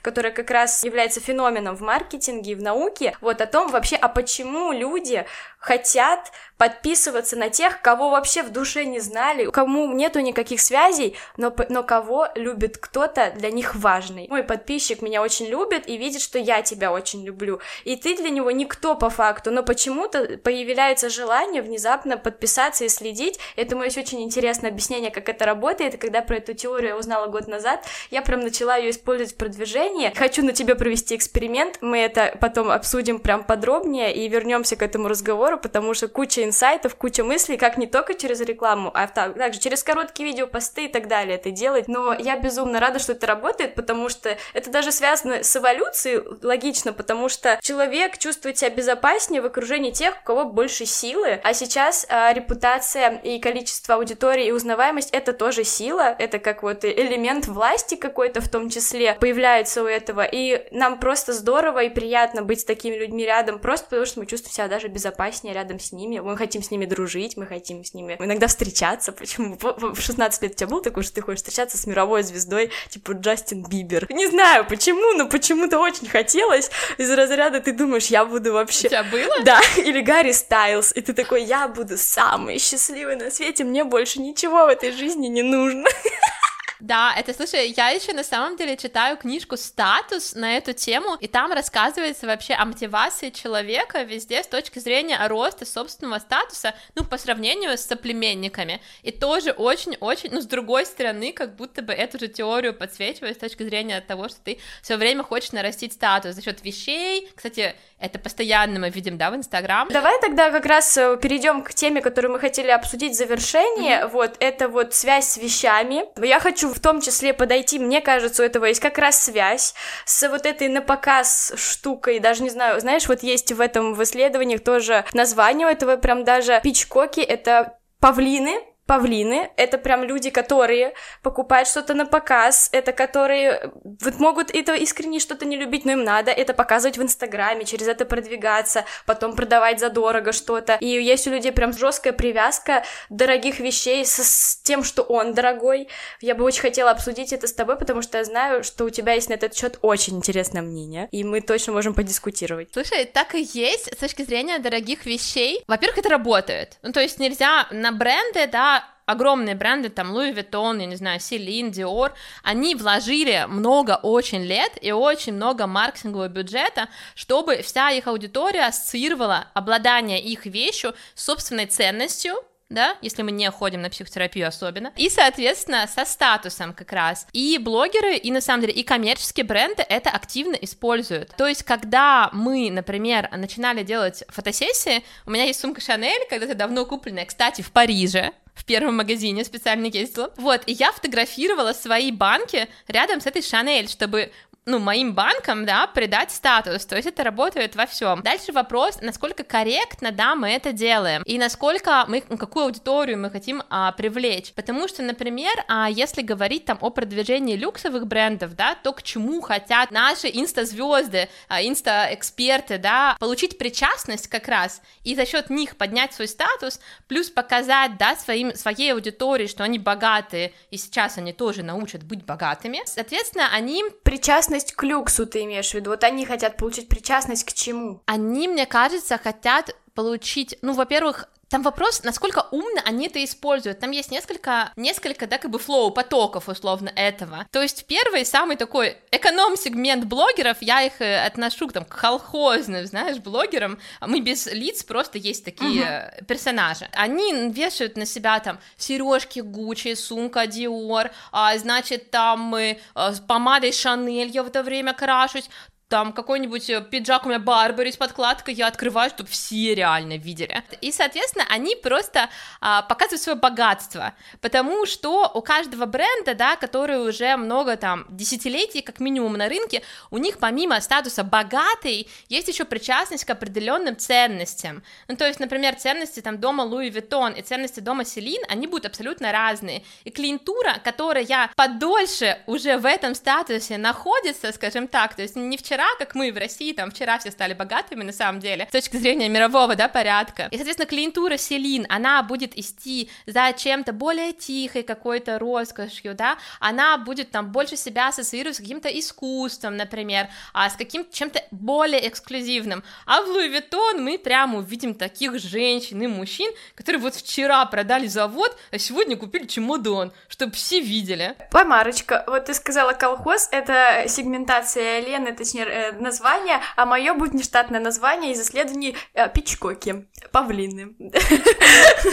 которая как раз является феноменом в маркетинге и в науке, вот о том вообще, а почему люди хотят подписываться на тех, кого вообще в душе не знали, кому нету никаких связей, но, но кого любит кто-то для них важный. Мой подписчик меня очень любит и видит, что я тебя очень люблю, и ты для него никто по факту, но почему-то появляется желание внезапно подписаться и следить. Этому есть очень интересное объяснение, как это работает, и когда про эту теорию я узнала год назад, я прям начала ее использовать в продвижении. Хочу на тебе провести эксперимент, мы это потом обсудим прям подробнее и вернемся к этому разговору, потому что куча инсайтов, куча мыслей, как не только через рекламу, а так- также через короткие видео, посты и так далее это делать. Но я безумно рада, что это работает, потому что это даже связано с эволюцией, логично, потому что человек чувствует себя безопаснее в окружении тех, у кого больше силы, а сейчас а, репутация и количество аудитории и узнаваемость это тоже сила, это как вот элемент власти какой-то в том числе появляется у этого, и нам просто здорово и приятно быть с такими людьми рядом, просто потому что мы чувствуем себя даже безопаснее рядом с ними, мы хотим с ними дружить, мы хотим с ними иногда встречаться, почему в в 16 лет у тебя был такой, что ты хочешь встречаться с мировой звездой, типа Джастин Бибер. Не знаю почему, но почему-то очень хотелось из разряда ты думаешь, я буду У вообще тебя было? да, <laughs> или Гарри Стайлз, и ты такой, я буду самый счастливый на свете, мне больше ничего в этой жизни не нужно. <laughs> Да, это, слушай, я еще на самом деле читаю книжку «Статус» на эту тему, и там рассказывается вообще о мотивации человека везде с точки зрения роста собственного статуса, ну, по сравнению с соплеменниками. И тоже очень-очень, ну, с другой стороны, как будто бы эту же теорию подсвечивает с точки зрения того, что ты все время хочешь нарастить статус за счет вещей. Кстати, это постоянно мы видим, да, в Инстаграм. Давай тогда как раз э, перейдем к теме, которую мы хотели обсудить в завершение. Mm-hmm. Вот, это вот связь с вещами. Я хочу в том числе подойти, мне кажется, у этого есть как раз связь с вот этой на показ штукой, даже не знаю, знаешь, вот есть в этом в исследованиях тоже название у этого прям даже пичкоки, это павлины, павлины, это прям люди, которые покупают что-то на показ, это которые вот могут это искренне что-то не любить, но им надо это показывать в Инстаграме, через это продвигаться, потом продавать задорого что-то. И есть у людей прям жесткая привязка дорогих вещей с, с тем, что он дорогой. Я бы очень хотела обсудить это с тобой, потому что я знаю, что у тебя есть на этот счет очень интересное мнение, и мы точно можем подискутировать. Слушай, так и есть с точки зрения дорогих вещей. Во-первых, это работает. Ну, то есть нельзя на бренды, да, огромные бренды, там Louis Vuitton, я не знаю, Celine, Dior, они вложили много очень лет и очень много маркетингового бюджета, чтобы вся их аудитория ассоциировала обладание их вещью с собственной ценностью, да, если мы не ходим на психотерапию особенно, и, соответственно, со статусом как раз. И блогеры, и на самом деле, и коммерческие бренды это активно используют. То есть, когда мы, например, начинали делать фотосессии, у меня есть сумка Шанель, когда-то давно купленная, кстати, в Париже, в первом магазине специально ездила. Вот, и я фотографировала свои банки рядом с этой Шанель, чтобы ну, моим банкам, да, придать статус, то есть это работает во всем. Дальше вопрос, насколько корректно, да, мы это делаем, и насколько мы, какую аудиторию мы хотим а, привлечь, потому что, например, а, если говорить там о продвижении люксовых брендов, да, то к чему хотят наши инста-звезды, а, инста-эксперты, да, получить причастность как раз, и за счет них поднять свой статус, плюс показать, да, своим, своей аудитории, что они богатые, и сейчас они тоже научат быть богатыми, соответственно, они причастны причастность к люксу ты имеешь в виду? Вот они хотят получить причастность к чему? Они, мне кажется, хотят получить, ну, во-первых, там вопрос, насколько умно они это используют. Там есть несколько, несколько, да, как бы флоу, потоков, условно, этого. То есть первый, самый такой эконом-сегмент блогеров, я их э, отношу там, к колхозным, знаешь, блогерам. Мы без лиц, просто есть такие uh-huh. персонажи. Они вешают на себя там сережки Гуччи, сумка Dior, а, значит, там мы а, с помадой Шанель я в это время крашусь, там какой-нибудь э, пиджак у меня Барбари с подкладкой, я открываю, чтобы все реально видели. И, соответственно, они просто а, показывают свое богатство, потому что у каждого бренда, да, который уже много там десятилетий, как минимум на рынке, у них помимо статуса богатый, есть еще причастность к определенным ценностям. Ну, то есть, например, ценности там дома Луи Vuitton и ценности дома Селин, они будут абсолютно разные. И клиентура, которая подольше уже в этом статусе находится, скажем так, то есть не вчера вчера, как мы в России, там вчера все стали богатыми на самом деле, с точки зрения мирового, да, порядка. И, соответственно, клиентура Селин, она будет идти за чем-то более тихой какой-то роскошью, да, она будет там больше себя ассоциировать с каким-то искусством, например, а с каким-то чем-то более эксклюзивным. А в Луи Vuitton мы прямо увидим таких женщин и мужчин, которые вот вчера продали завод, а сегодня купили чемодан, чтобы все видели. Помарочка, вот ты сказала колхоз, это сегментация Лены, точнее, Э, название, а мое будет нештатное название из исследований э, Пичкоки, павлины.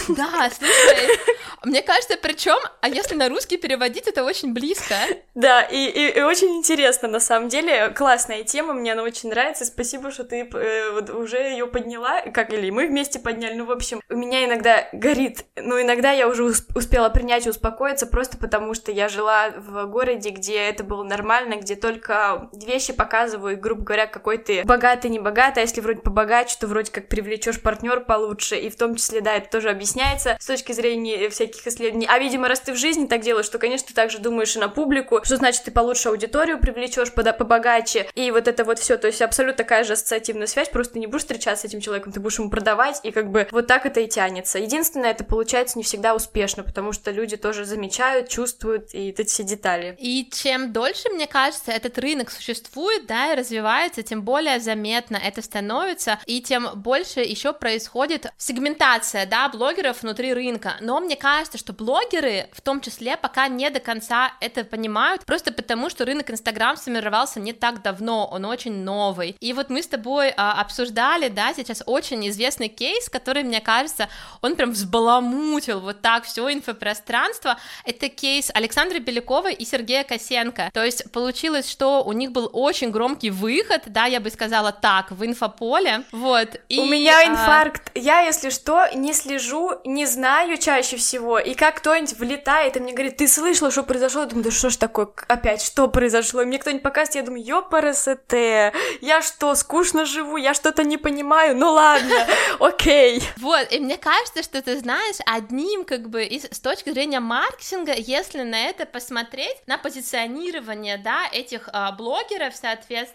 Да, слушай, мне кажется, причем, а если на русский переводить, это очень близко. Да, и, и, и очень интересно, на самом деле, классная тема, мне она очень нравится, спасибо, что ты э, вот, уже ее подняла, как или мы вместе подняли, ну, в общем, у меня иногда горит, ну, иногда я уже успела принять и успокоиться, просто потому что я жила в городе, где это было нормально, где только вещи показывают и, грубо говоря, какой ты богатый, не богатый, а если вроде побогаче, то вроде как привлечешь партнер получше, и в том числе, да, это тоже объясняется с точки зрения всяких исследований. А, видимо, раз ты в жизни так делаешь, то, конечно, ты также думаешь и на публику, что значит ты получше аудиторию привлечешь побогаче, и вот это вот все, то есть абсолютно такая же ассоциативная связь, просто ты не будешь встречаться с этим человеком, ты будешь ему продавать, и как бы вот так это и тянется. Единственное, это получается не всегда успешно, потому что люди тоже замечают, чувствуют и эти все детали. И чем дольше, мне кажется, этот рынок существует, да, и развивается, тем более заметно это становится, и тем больше еще происходит сегментация, да, блогеров внутри рынка. Но мне кажется, что блогеры в том числе пока не до конца это понимают, просто потому что рынок Инстаграм сформировался не так давно, он очень новый. И вот мы с тобой а, обсуждали, да, сейчас очень известный кейс, который, мне кажется, он прям взбаламутил вот так все инфопространство. Это кейс Александры Беляковой и Сергея Косенко. То есть получилось, что у них был очень громкий выход, да, я бы сказала так, в инфополе, вот. И, у меня а... инфаркт, я, если что, не слежу, не знаю чаще всего, и как кто-нибудь влетает и мне говорит, ты слышала, что произошло? Я думаю, да что ж такое, опять, что произошло? И мне кто-нибудь показывает, я думаю, ёпарасете, я что, скучно живу, я что-то не понимаю, ну ладно, <laughs> окей. Вот, и мне кажется, что ты знаешь, одним, как бы, из, с точки зрения маркетинга, если на это посмотреть, на позиционирование, да, этих а, блогеров, соответственно,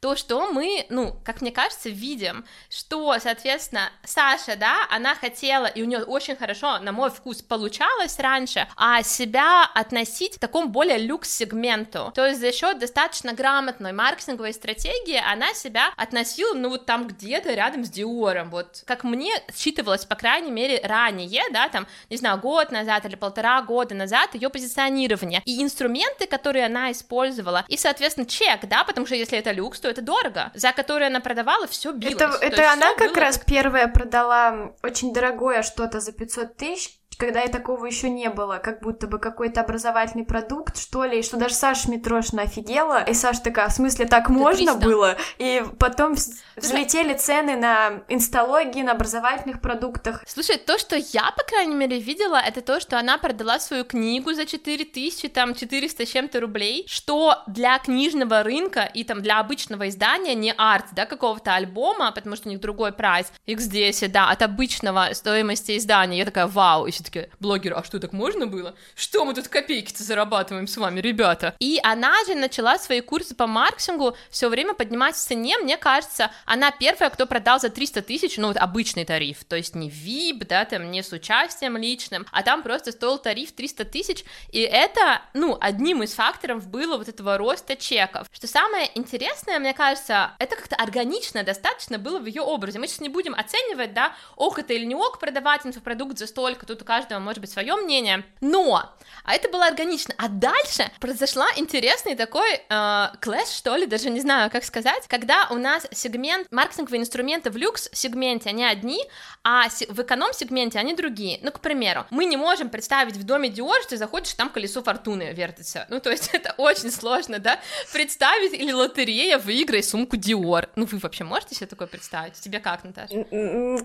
то, что мы, ну, как мне кажется, видим, что, соответственно, Саша, да, она хотела, и у нее очень хорошо, на мой вкус, получалось раньше, а себя относить к такому более люкс-сегменту, то есть за счет достаточно грамотной маркетинговой стратегии она себя относила, ну, вот там где-то рядом с Диором, вот, как мне считывалось, по крайней мере, ранее, да, там, не знаю, год назад или полтора года назад ее позиционирование и инструменты, которые она использовала, и, соответственно, чек, да, потому что если это люкс, то это дорого, за который она продавала, все билось. Это, это она как раз первая продала очень дорогое что-то за 500 тысяч, когда и такого еще не было, как будто бы какой-то образовательный продукт, что ли, и что даже Саша Митрошина офигела, и Саша такая, в смысле, так Это можно 300. было? И потом взлетели цены на инсталогии, на образовательных продуктах. Слушай, то, что я, по крайней мере, видела, это то, что она продала свою книгу за 4000, там, 400 с чем-то рублей, что для книжного рынка и там для обычного издания, не арт, да, какого-то альбома, потому что у них другой прайс, x10, да, от обычного стоимости издания, я такая, вау, и все такие, блогеры, а что, так можно было? Что мы тут копейки-то зарабатываем с вами, ребята? И она же начала свои курсы по маркетингу все время поднимать в цене, мне кажется, она первая, кто продал за 300 тысяч, ну, вот обычный тариф, то есть не VIP, да, там, не с участием личным, а там просто стоил тариф 300 тысяч, и это, ну, одним из факторов было вот этого роста чеков. Что самое интересное, мне кажется, это как-то органично достаточно было в ее образе. Мы сейчас не будем оценивать, да, ок это или не ок продавать инфопродукт за столько, тут у каждого может быть свое мнение, но, а это было органично, а дальше произошла интересный такой э, клэш, что ли, даже не знаю, как сказать, когда у нас сегмент маркетинговые инструменты в люкс-сегменте, они одни, а в эконом-сегменте они другие. Ну, к примеру, мы не можем представить в доме Dior, что ты заходишь, там колесо фортуны вертится. Ну, то есть <laughs> это очень сложно, да, представить, или лотерея, выиграй сумку Dior. Ну, вы вообще можете себе такое представить? Тебе как, Наташа?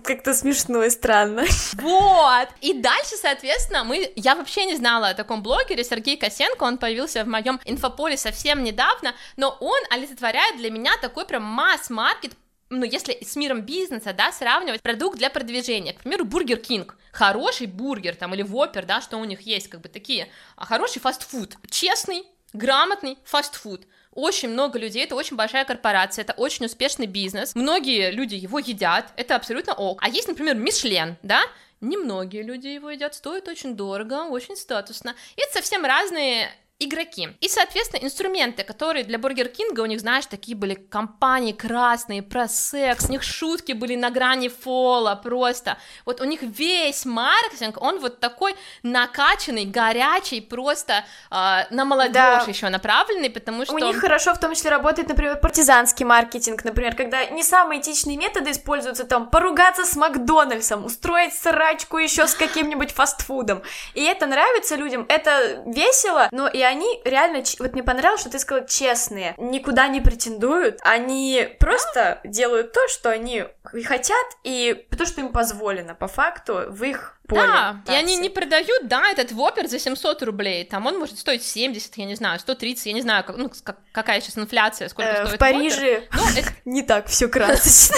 Как-то смешно и странно. Вот! И дальше, соответственно, мы... Я вообще не знала о таком блогере, Сергей Косенко, он появился в моем инфополе совсем недавно, но он олицетворяет для меня такой прям масс-маркет ну, если с миром бизнеса, да, сравнивать продукт для продвижения, к примеру, Бургер Кинг, хороший бургер, там, или Воппер, да, что у них есть, как бы такие, а хороший фастфуд, честный, грамотный фастфуд, очень много людей, это очень большая корпорация, это очень успешный бизнес, многие люди его едят, это абсолютно ок. А есть, например, Мишлен, да, Немногие люди его едят, стоит очень дорого, очень статусно. И это совсем разные игроки. И, соответственно, инструменты, которые для Бургер Кинга, у них, знаешь, такие были компании красные, про секс, у них шутки были на грани фола просто. Вот у них весь маркетинг, он вот такой накачанный, горячий, просто э, на молодежь да. еще направленный, потому что... У них хорошо в том числе работает, например, партизанский маркетинг, например, когда не самые этичные методы используются, там, поругаться с Макдональдсом, устроить срачку еще с каким-нибудь фастфудом. И это нравится людям, это весело, но и они реально, вот мне понравилось, что ты сказала, честные, никуда не претендуют, они просто делают то, что они хотят, и то, что им позволено, по факту, в их поле. Да, и они не продают, да, этот вопер за 700 рублей, там он может стоить 70, я не знаю, 130, я не знаю, как, ну, какая сейчас инфляция, сколько э, стоит В Париже ну, это... <laughs> не так все красочно.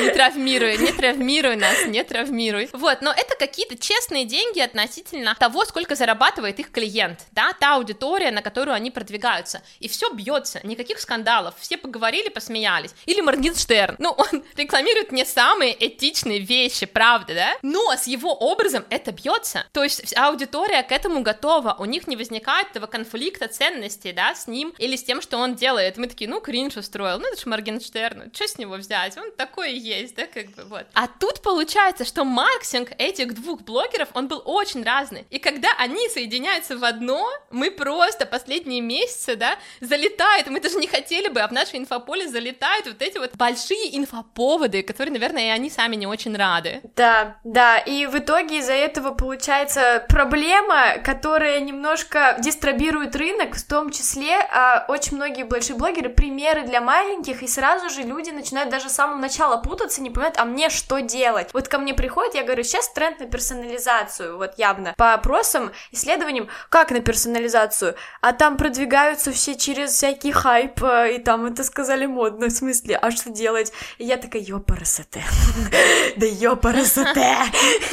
Не травмируй, не травмируй нас, не травмируй. Вот, но это какие-то честные деньги относительно того, сколько зарабатывает их клиент, да, та аудитория, на которую они продвигаются. И все бьется, никаких скандалов, все поговорили, посмеялись. Или Моргенштерн, ну, он рекламирует не самые этичные вещи, правда, да? Но с его образом это бьется. То есть аудитория к этому готова, у них не возникает этого конфликта ценностей, да, с ним или с тем, что он делает. Мы такие, ну, кринж устроил, ну, это же Моргенштерн, что с него взять, он такой и есть, да, как бы, вот. А тут получается, что маркетинг этих двух блогеров, он был очень разный, и когда они соединяются в одно, мы просто последние месяцы, да, залетает, мы даже не хотели бы, а в наше инфополе залетают вот эти вот большие инфоповоды, которые, наверное, и они сами не очень рады. Да, да, и в итоге из-за этого получается проблема, которая немножко дистрибирует рынок, в том числе а, очень многие большие блогеры примеры для маленьких, и сразу же люди начинают даже с самого начала путаться, не понимают, а мне что делать? Вот ко мне приходят, я говорю, сейчас тренд на персонализацию, вот явно, по опросам, исследованиям, как на персонализацию, а там продвигаются все через всякий хайп, э, и там это сказали модно, в смысле, а что делать? И я такая, ёпарасоте, <laughs> да ёпарасоте,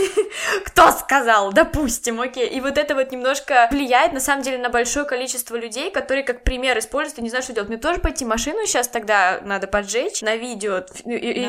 <laughs> кто сказал, допустим, окей, и вот это вот немножко влияет, на самом деле, на большое количество людей, которые как пример используют и не знают, что делать. Мне тоже пойти машину сейчас тогда надо поджечь на видео,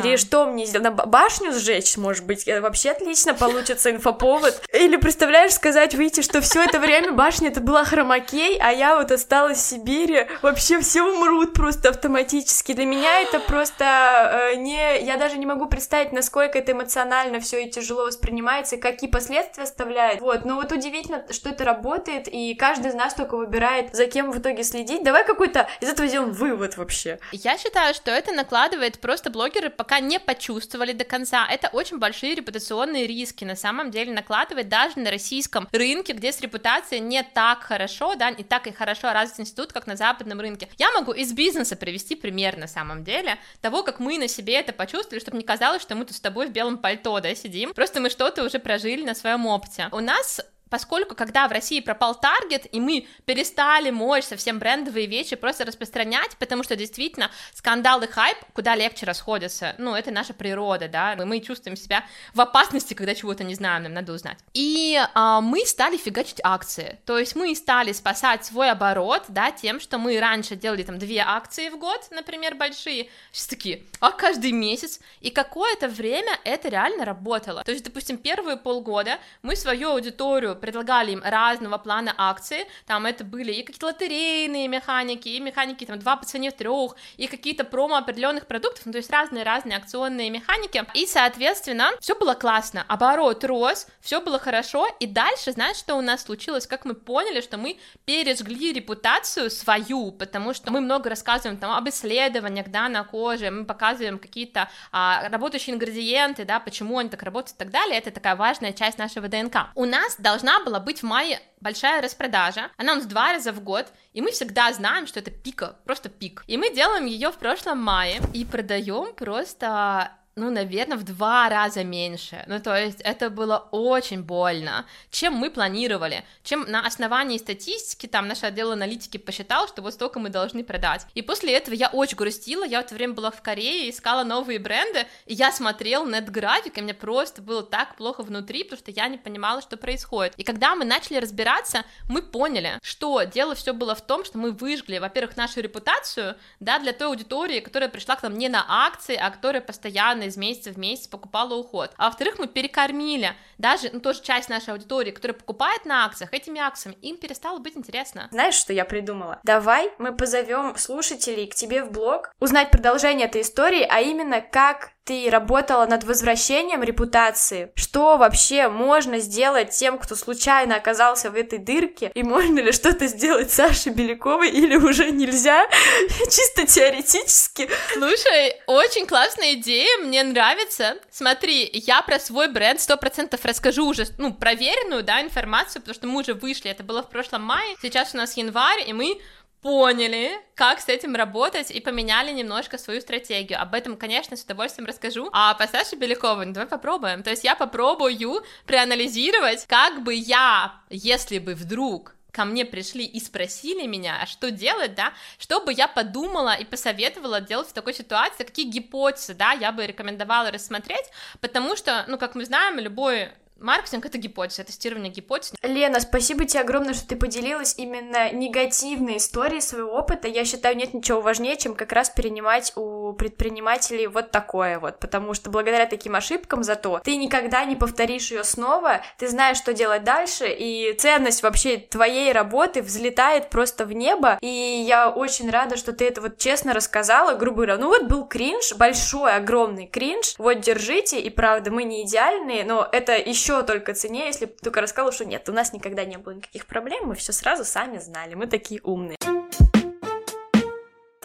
или что мне сделать, на башню сжечь, может быть, это вообще отлично получится инфоповод. Или представляешь, сказать, выйти, что все это время башня это была хромакей, а я вот осталась в Сибири, вообще все умрут просто автоматически. Для меня это просто э, не... Я даже не могу представить, насколько это эмоционально все и тяжело воспринимается, и какие последствия оставляет. Вот, но вот удивительно, что это работает, и каждый из нас только выбирает, за кем в итоге следить. Давай какой-то из этого сделаем вывод вообще. Я считаю, что это накладывает просто блогеры пока не почувствовали до конца. Это очень большие репутационные риски, на самом деле накладывает даже на российском рынке, где с репутацией не так хорошо, да, не так и хорошо развит институт, как на западном рынке. Я могу из бизнеса привести пример на самом деле того, как мы на себе это почувствовали, чтобы не казалось, что мы тут с тобой в белом пальто, да, сидим. Просто мы что-то уже прожили на своем опыте. У нас поскольку когда в России пропал таргет, и мы перестали мощь совсем брендовые вещи просто распространять, потому что действительно скандал и хайп куда легче расходятся, ну, это наша природа, да, мы, мы чувствуем себя в опасности, когда чего-то не знаем, нам надо узнать. И а, мы стали фигачить акции, то есть мы стали спасать свой оборот, да, тем, что мы раньше делали там две акции в год, например, большие, сейчас такие, а каждый месяц, и какое-то время это реально работало, то есть, допустим, первые полгода мы свою аудиторию предлагали им разного плана акции, там это были и какие-то лотерейные механики, и механики там 2 по цене в 3, и какие-то промо определенных продуктов, ну, то есть разные-разные акционные механики, и, соответственно, все было классно, оборот рос, все было хорошо, и дальше, знаешь, что у нас случилось, как мы поняли, что мы пережгли репутацию свою, потому что мы много рассказываем там об исследованиях, да, на коже, мы показываем какие-то а, работающие ингредиенты, да, почему они так работают и так далее, это такая важная часть нашего ДНК. У нас должна должна была быть в мае большая распродажа. Она у нас два раза в год, и мы всегда знаем, что это пика, просто пик. И мы делаем ее в прошлом мае и продаем просто ну, наверное, в два раза меньше. Ну, то есть это было очень больно, чем мы планировали, чем на основании статистики, там наш отдел аналитики посчитал, что вот столько мы должны продать. И после этого я очень грустила, я в это время была в Корее, искала новые бренды, и я смотрела на этот график, и мне просто было так плохо внутри, потому что я не понимала, что происходит. И когда мы начали разбираться, мы поняли, что дело все было в том, что мы выжгли, во-первых, нашу репутацию, да, для той аудитории, которая пришла к нам не на акции, а которая постоянно постоянно из месяца в месяц покупала уход. А во-вторых, мы перекормили даже, ну, тоже часть нашей аудитории, которая покупает на акциях, этими акциями, им перестало быть интересно. Знаешь, что я придумала? Давай мы позовем слушателей к тебе в блог, узнать продолжение этой истории, а именно как ты работала над возвращением репутации. Что вообще можно сделать тем, кто случайно оказался в этой дырке? И можно ли что-то сделать Саше Беляковой или уже нельзя? <laughs> Чисто теоретически. Слушай, очень классная идея, мне нравится. Смотри, я про свой бренд сто процентов расскажу уже, ну, проверенную, да, информацию, потому что мы уже вышли, это было в прошлом мае, сейчас у нас январь, и мы поняли, как с этим работать и поменяли немножко свою стратегию. Об этом, конечно, с удовольствием расскажу. А по Саше Беляковой, ну давай попробуем. То есть я попробую проанализировать, как бы я, если бы вдруг ко мне пришли и спросили меня, а что делать, да, чтобы я подумала и посоветовала делать в такой ситуации, какие гипотезы, да, я бы рекомендовала рассмотреть, потому что, ну, как мы знаем, любой Маркетинг — это гипотеза, тестирование гипотез. Лена, спасибо тебе огромное, что ты поделилась именно негативной историей своего опыта. Я считаю, нет ничего важнее, чем как раз перенимать у предпринимателей вот такое вот, потому что благодаря таким ошибкам зато ты никогда не повторишь ее снова, ты знаешь, что делать дальше, и ценность вообще твоей работы взлетает просто в небо, и я очень рада, что ты это вот честно рассказала, грубо говоря, ну вот был кринж, большой, огромный кринж, вот держите, и правда, мы не идеальные, но это еще еще только цене, если бы только рассказала, что нет, у нас никогда не было никаких проблем, мы все сразу сами знали, мы такие умные.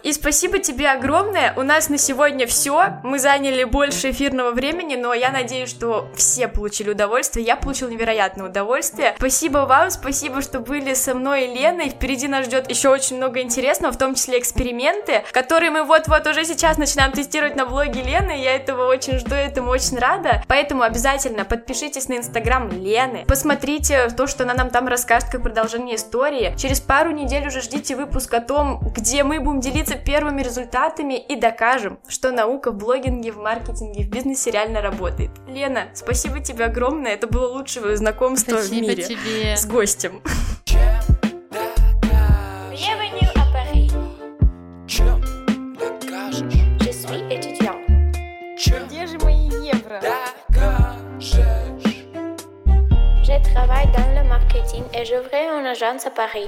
И спасибо тебе огромное. У нас на сегодня все. Мы заняли больше эфирного времени, но я надеюсь, что все получили удовольствие. Я получил невероятное удовольствие. Спасибо вам, спасибо, что были со мной и Леной. Впереди нас ждет еще очень много интересного, в том числе эксперименты, которые мы вот-вот уже сейчас начинаем тестировать на блоге Лены. Я этого очень жду, этому очень рада. Поэтому обязательно подпишитесь на инстаграм Лены, посмотрите то, что она нам там расскажет, как продолжение истории. Через пару недель уже ждите выпуск о том, где мы будем делиться первыми результатами и докажем, что наука в блогинге, в маркетинге, в бизнесе реально работает. Лена, спасибо тебе огромное, это было лучшее знакомство спасибо в мире тебе. с гостем. Je suis étudiant. Чем Где же мои евро? докажешь? Je travaille dans le marketing et j'ouvrais une agence à Paris.